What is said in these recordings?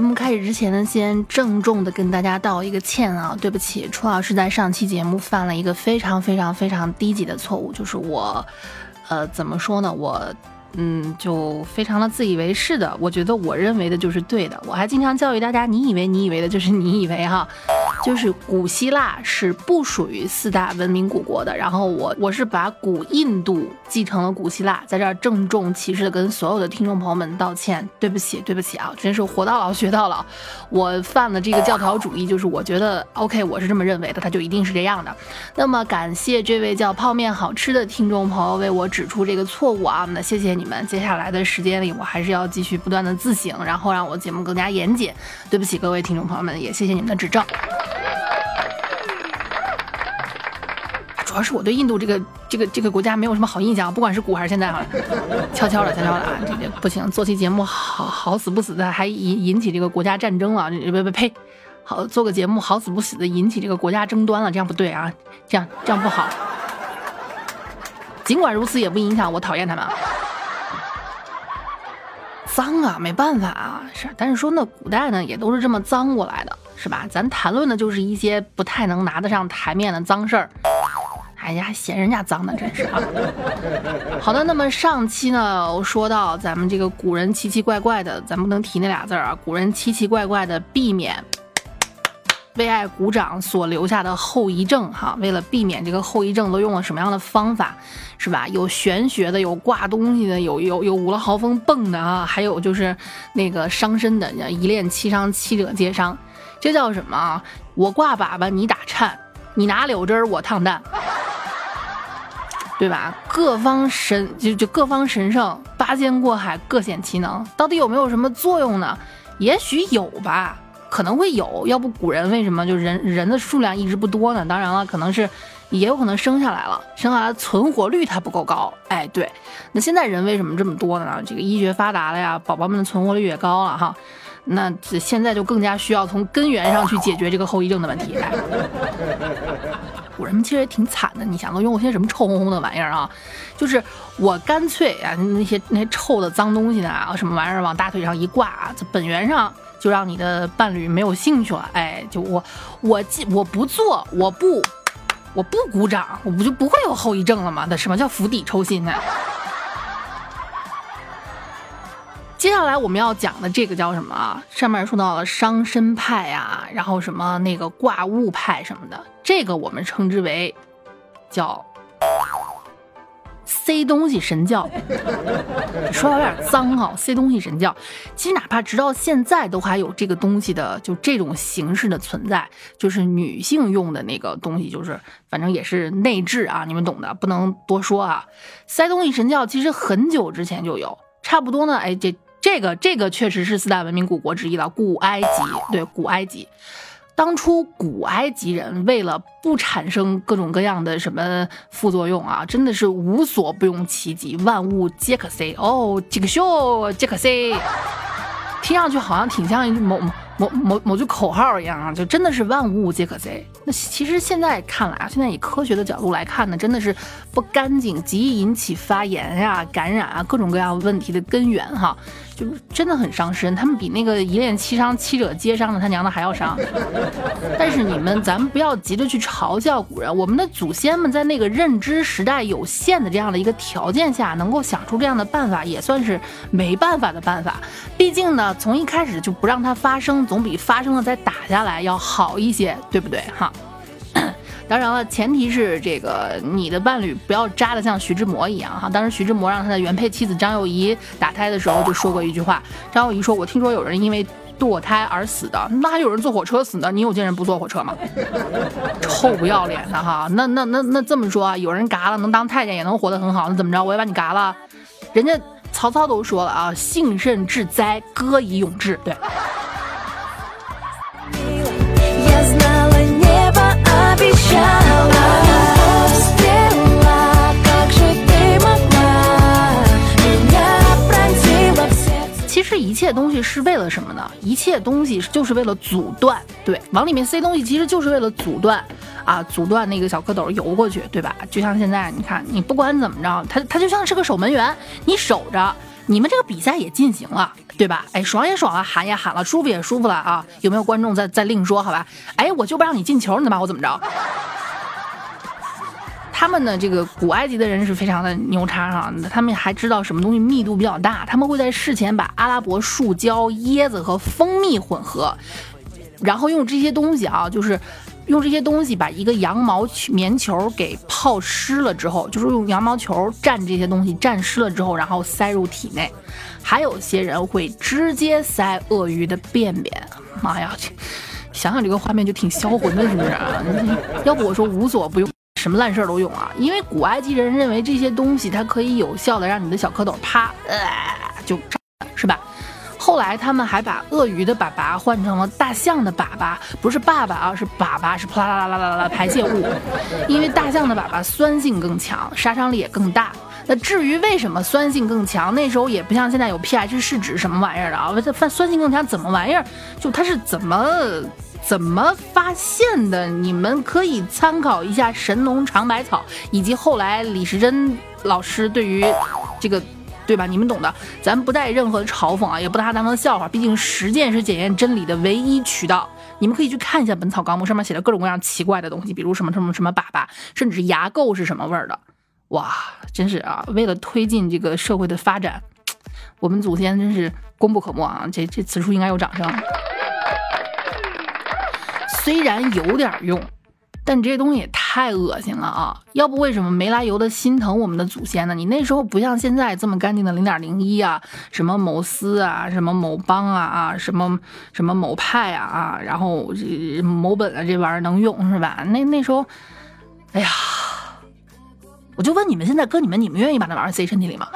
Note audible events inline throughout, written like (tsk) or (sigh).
节目开始之前呢，先郑重的跟大家道一个歉啊，对不起，楚老师在上期节目犯了一个非常非常非常低级的错误，就是我，呃，怎么说呢，我，嗯，就非常的自以为是的，我觉得我认为的就是对的，我还经常教育大家，你以为你以为的就是你以为哈。就是古希腊是不属于四大文明古国的，然后我我是把古印度继承了古希腊，在这儿郑重其事的跟所有的听众朋友们道歉，对不起，对不起啊，真是活到老学到老，我犯了这个教条主义，就是我觉得 OK，我是这么认为的，他就一定是这样的。那么感谢这位叫泡面好吃的听众朋友为我指出这个错误啊，那谢谢你们，接下来的时间里我还是要继续不断的自省，然后让我节目更加严谨。对不起各位听众朋友们，也谢谢你们的指正。主要是我对印度这个这个这个国家没有什么好印象，不管是古还是现在哈，悄悄的悄悄的啊，这个不行，做期节目好好死不死的，还引引起这个国家战争了，不不呸，好做个节目好死不死的引起这个国家争端了，这样不对啊，这样这样不好。尽管如此，也不影响我讨厌他们。脏啊，没办法啊，是，但是说那古代呢，也都是这么脏过来的，是吧？咱谈论的就是一些不太能拿得上台面的脏事儿。哎呀，还嫌人家脏呢，真是啊！好的，那么上期呢，我说到咱们这个古人奇奇怪怪的，咱不能提那俩字儿啊。古人奇奇怪怪的，避免为爱鼓掌所留下的后遗症哈。为了避免这个后遗症，都用了什么样的方法，是吧？有玄学的，有挂东西的，有有有五了豪风蹦的啊，还有就是那个伤身的，一练七伤，七者皆伤。这叫什么？我挂粑粑，你打颤；你拿柳枝儿，我烫蛋。对吧？各方神就就各方神圣，八仙过海，各显其能，到底有没有什么作用呢？也许有吧，可能会有。要不古人为什么就人人的数量一直不多呢？当然了，可能是也有可能生下来了，生下来存活率它不够高。哎，对。那现在人为什么这么多呢？这个医学发达了呀，宝宝们的存活率也高了哈。那现在就更加需要从根源上去解决这个后遗症的问题。古人们其实也挺惨的，你想都用过些什么臭烘烘的玩意儿啊？就是我干脆啊，那些那些臭的脏东西啊，什么玩意儿往大腿上一挂，这本源上就让你的伴侣没有兴趣了。哎，就我我我不做，我不我不鼓掌，我不就不会有后遗症了吗？那什么叫釜底抽薪呢？接下来我们要讲的这个叫什么啊？上面说到了伤身派啊，然后什么那个挂物派什么的，这个我们称之为叫塞东西神教。(laughs) 说的有点脏哈，塞东西神教。其实哪怕直到现在都还有这个东西的，就这种形式的存在，就是女性用的那个东西，就是反正也是内置啊，你们懂的，不能多说啊。塞东西神教其实很久之前就有，差不多呢，哎这。这个这个确实是四大文明古国之一了，古埃及。对，古埃及，当初古埃及人为了不产生各种各样的什么副作用啊，真的是无所不用其极，万物皆可塞。哦，这个秀皆可塞，听上去好像挺像一句某某某某句口号一样啊，就真的是万物皆可塞。其实现在看来啊，现在以科学的角度来看呢，真的是不干净，极易引起发炎呀、感染啊，各种各样问题的根源哈。就真的很伤身，他们比那个一恋七伤七者皆伤的他娘的还要伤。(laughs) 但是你们，咱们不要急着去嘲笑古人，我们的祖先们在那个认知时代有限的这样的一个条件下，能够想出这样的办法，也算是没办法的办法。毕竟呢，从一开始就不让它发生，总比发生了再打下来要好一些，对不对？哈。当然了，前提是这个你的伴侣不要渣的像徐志摩一样哈。当时徐志摩让他的原配妻子张幼仪打胎的时候就说过一句话，张幼仪说：“我听说有人因为堕胎而死的，那还有人坐火车死呢？你有见人不坐火车吗？臭不要脸的哈！那那那那这么说，有人嘎了能当太监也能活得很好，那怎么着？我也把你嘎了。人家曹操都说了啊，幸甚至哉，歌以咏志。对。”一切东西是为了什么呢？一切东西就是为了阻断，对，往里面塞东西其实就是为了阻断啊，阻断那个小蝌蚪游过去，对吧？就像现在，你看，你不管怎么着，它它就像是个守门员，你守着。你们这个比赛也进行了，对吧？哎，爽也爽了，喊也喊了，舒服也舒服了啊！有没有观众再再另说？好吧？哎，我就不让你进球，你能把我怎么着？他们呢，这个古埃及的人是非常的牛叉哈，他们还知道什么东西密度比较大，他们会在事前把阿拉伯树胶、椰子和蜂蜜混合，然后用这些东西啊，就是。用这些东西把一个羊毛棉球给泡湿了之后，就是用羊毛球蘸这些东西蘸湿了之后，然后塞入体内。还有些人会直接塞鳄鱼的便便。妈呀，想想这个画面就挺销魂的，是不是？要不我说无所不用，什么烂事儿都用啊。因为古埃及人认为这些东西它可以有效的让你的小蝌蚪啪，呃，就，是吧？后来他们还把鳄鱼的粑粑换成了大象的粑粑，不是爸爸啊，是粑粑，是啪啦啦啦啦啦排泄物。因为大象的粑粑酸性更强，杀伤力也更大。那至于为什么酸性更强，那时候也不像现在有 pH 试纸什么玩意儿的啊，它酸性更强怎么玩意儿？就它是怎么怎么发现的？你们可以参考一下神农尝百草，以及后来李时珍老师对于这个。对吧？你们懂的，咱不带任何嘲讽啊，也不拿它当成笑话。毕竟实践是检验真理的唯一渠道。你们可以去看一下《本草纲目》，上面写的各种各样奇怪的东西，比如什么什么什么粑粑，甚至是牙垢是什么味儿的。哇，真是啊！为了推进这个社会的发展，我们祖先 (tsk) 真是功不可没啊！这这此处应该有掌声。虽然有点用。但这东西也太恶心了啊！要不为什么没来由的心疼我们的祖先呢？你那时候不像现在这么干净的零点零一啊，什么某司啊，什么某邦啊啊，什么什么某派啊啊，然后某本啊这玩意儿能用是吧？那那时候，哎呀，我就问你们，现在搁你们，你们愿意把那玩意儿塞身体里吗？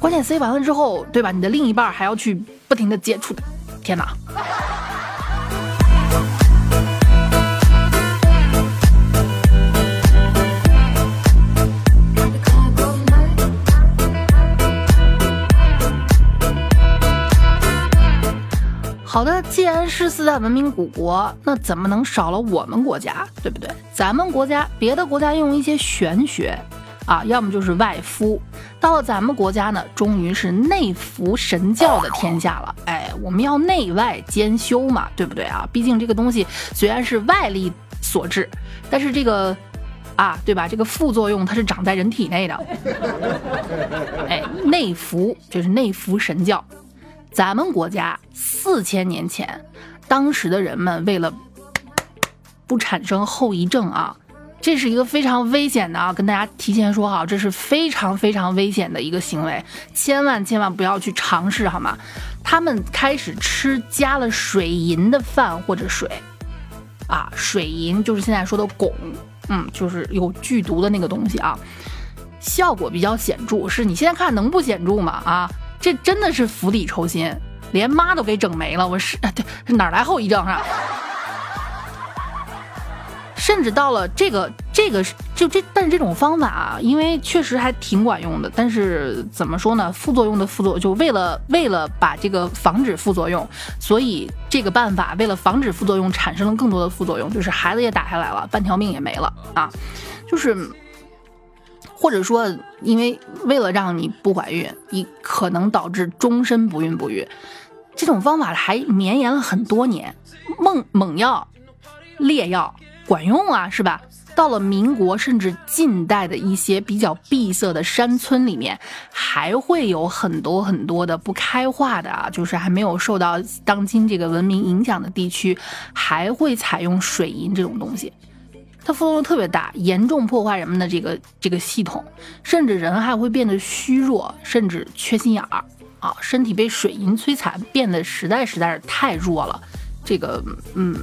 关键塞完了之后，对吧？你的另一半还要去不停的接触，天哪！好的，既然是四大文明古国，那怎么能少了我们国家，对不对？咱们国家，别的国家用一些玄学啊，要么就是外敷，到了咱们国家呢，终于是内服神教的天下了。哎，我们要内外兼修嘛，对不对啊？毕竟这个东西虽然是外力所致，但是这个啊，对吧？这个副作用它是长在人体内的。哎，内服就是内服神教。咱们国家四千年前，当时的人们为了不产生后遗症啊，这是一个非常危险的啊，跟大家提前说好，这是非常非常危险的一个行为，千万千万不要去尝试，好吗？他们开始吃加了水银的饭或者水，啊，水银就是现在说的汞，嗯，就是有剧毒的那个东西啊，效果比较显著，是你现在看能不显著吗？啊？这真的是釜底抽薪，连妈都给整没了。我是啊，(laughs) 对，哪来后遗症啊？甚至到了这个这个就这，但是这种方法啊，因为确实还挺管用的。但是怎么说呢？副作用的副作用，就为了为了把这个防止副作用，所以这个办法为了防止副作用产生了更多的副作用，就是孩子也打下来了，半条命也没了啊，就是。或者说，因为为了让你不怀孕，你可能导致终身不孕不育，这种方法还绵延了很多年。猛猛药、烈药管用啊，是吧？到了民国甚至近代的一些比较闭塞的山村里面，还会有很多很多的不开化的啊，就是还没有受到当今这个文明影响的地区，还会采用水银这种东西。它副作用特别大，严重破坏人们的这个这个系统，甚至人还会变得虚弱，甚至缺心眼儿啊，身体被水银摧残，变得实在实在是太弱了。这个，嗯，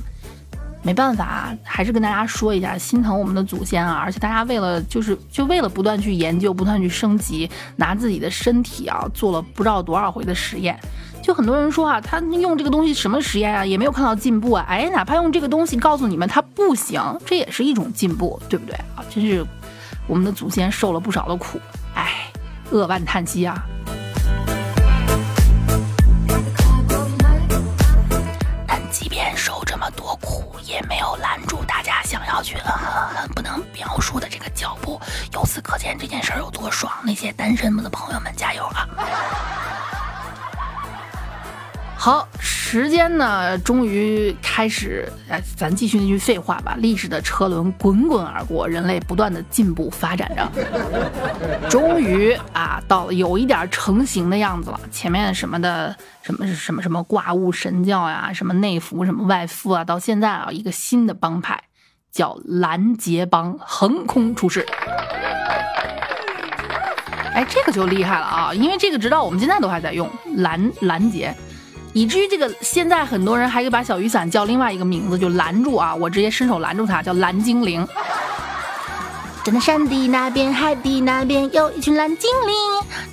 没办法，还是跟大家说一下，心疼我们的祖先啊！而且大家为了就是就为了不断去研究，不断去升级，拿自己的身体啊做了不知道多少回的实验。就很多人说啊，他用这个东西什么实验啊，也没有看到进步啊。哎，哪怕用这个东西告诉你们它不行，这也是一种进步，对不对啊？真是我们的祖先受了不少的苦，哎，扼腕叹息啊。去很很不能描述的这个脚步。由此可见，这件事儿有多。爽，那些单身们的朋友们加油啊！好，时间呢，终于开始，哎，咱继续那句废话吧。历史的车轮滚滚而过，人类不断的进步发展着，终于啊，到了有一点成型的样子了。前面什么的，什么什么什么挂物神教呀，什么内服，什么外敷啊，到现在啊，一个新的帮派叫拦截帮横空出世。哎，这个就厉害了啊，因为这个直到我们现在都还在用拦拦截。以至于这个现在很多人还给把小雨伞叫另外一个名字，就拦住啊！我直接伸手拦住它，叫蓝精灵。站在山的那边，海的那边，有一群蓝精灵，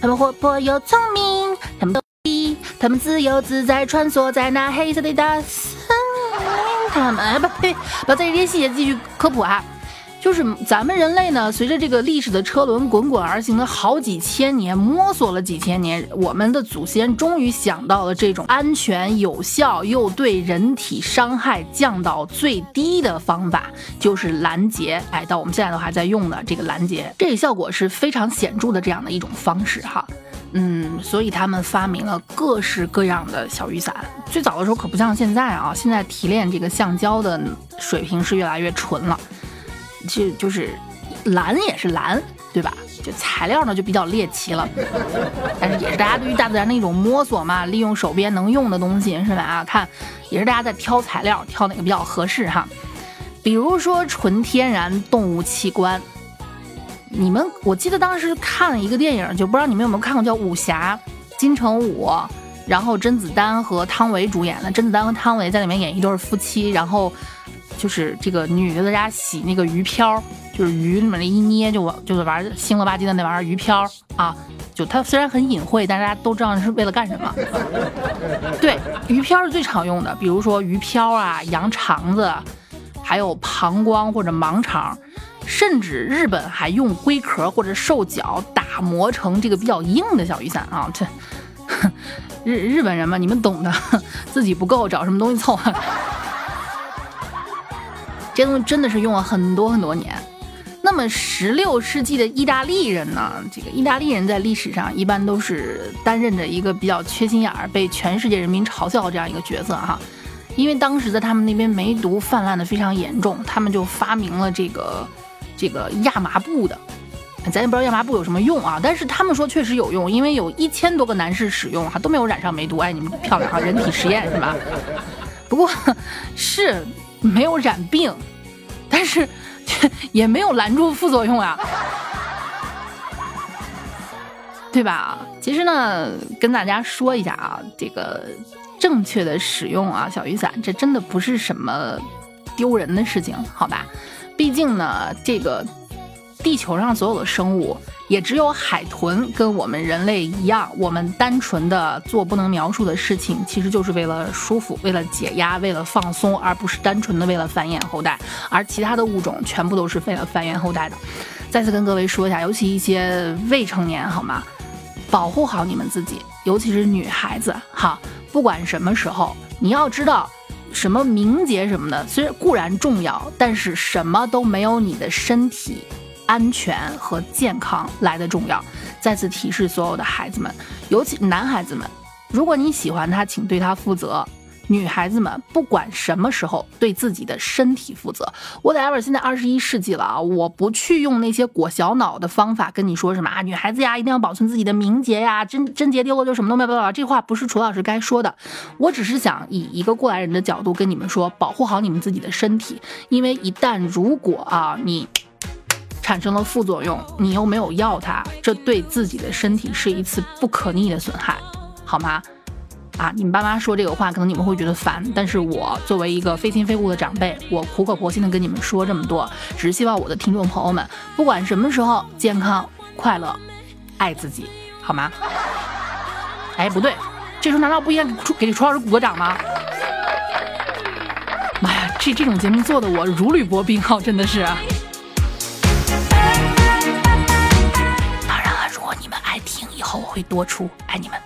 他们活泼又聪明，他们都他们自由自在穿梭在那黑色的大森。他们不呸，不在这些细节继续科普啊。就是咱们人类呢，随着这个历史的车轮滚滚而行了好几千年，摸索了几千年，我们的祖先终于想到了这种安全、有效又对人体伤害降到最低的方法，就是拦截。哎，到我们现在都还在用的这个拦截，这个效果是非常显著的这样的一种方式哈。嗯，所以他们发明了各式各样的小雨伞。最早的时候可不像现在啊，现在提炼这个橡胶的水平是越来越纯了。就就是蓝也是蓝，对吧？就材料呢就比较猎奇了，(laughs) 但是也是大家对于大自然的一种摸索嘛，利用手边能用的东西是吧？啊，看也是大家在挑材料，挑哪个比较合适哈。比如说纯天然动物器官，你们我记得当时看了一个电影，就不知道你们有没有看过，叫《武侠》，金城武，然后甄子丹和汤唯主演的，甄子丹和汤唯在里面演一对夫妻，然后。就是这个女的在家洗那个鱼漂，就是鱼里面一捏就就是玩腥了吧唧的那玩意儿鱼漂啊，就它虽然很隐晦，但大家都知道是为了干什么。对，鱼漂是最常用的，比如说鱼漂啊、羊肠子，还有膀胱或者盲肠，甚至日本还用龟壳或者兽脚打磨成这个比较硬的小雨伞啊。(laughs) 这日日本人嘛，你们懂的，自己不够找什么东西凑。这东西真的是用了很多很多年。那么，十六世纪的意大利人呢？这个意大利人在历史上一般都是担任着一个比较缺心眼儿、被全世界人民嘲笑这样一个角色哈。因为当时在他们那边梅毒泛滥的非常严重，他们就发明了这个这个亚麻布的。咱也不知道亚麻布有什么用啊，但是他们说确实有用，因为有一千多个男士使用哈都没有染上梅毒。哎，你们漂亮啊，人体实验是吧？不过，是没有染病。但是也没有拦住副作用啊，对吧？其实呢，跟大家说一下啊，这个正确的使用啊，小雨伞，这真的不是什么丢人的事情，好吧？毕竟呢，这个地球上所有的生物。也只有海豚跟我们人类一样，我们单纯的做不能描述的事情，其实就是为了舒服，为了解压，为了放松，而不是单纯的为了繁衍后代。而其他的物种全部都是为了繁衍后代的。再次跟各位说一下，尤其一些未成年，好吗？保护好你们自己，尤其是女孩子，哈，不管什么时候，你要知道，什么名节什么的，虽然固然重要，但是什么都没有你的身体。安全和健康来的重要。再次提示所有的孩子们，尤其男孩子们，如果你喜欢他，请对他负责。女孩子们，不管什么时候，对自己的身体负责。我在 ever 现在二十一世纪了啊，我不去用那些裹小脑的方法跟你说什么啊，女孩子呀，一定要保存自己的名节呀，贞贞节丢了就什么都没有了。这话不是楚老师该说的。我只是想以一个过来人的角度跟你们说，保护好你们自己的身体，因为一旦如果啊你。产生了副作用，你又没有要它，这对自己的身体是一次不可逆的损害，好吗？啊，你们爸妈说这个话，可能你们会觉得烦，但是我作为一个非亲非故的长辈，我苦口婆心的跟你们说这么多，只是希望我的听众朋友们，不管什么时候，健康、快乐、爱自己，好吗？哎，不对，这时候难道不应该给给楚老师鼓个掌吗？妈呀，这这种节目做的我如履薄冰啊，真的是。当然了，如果你们爱听，以后我会多出，爱你们。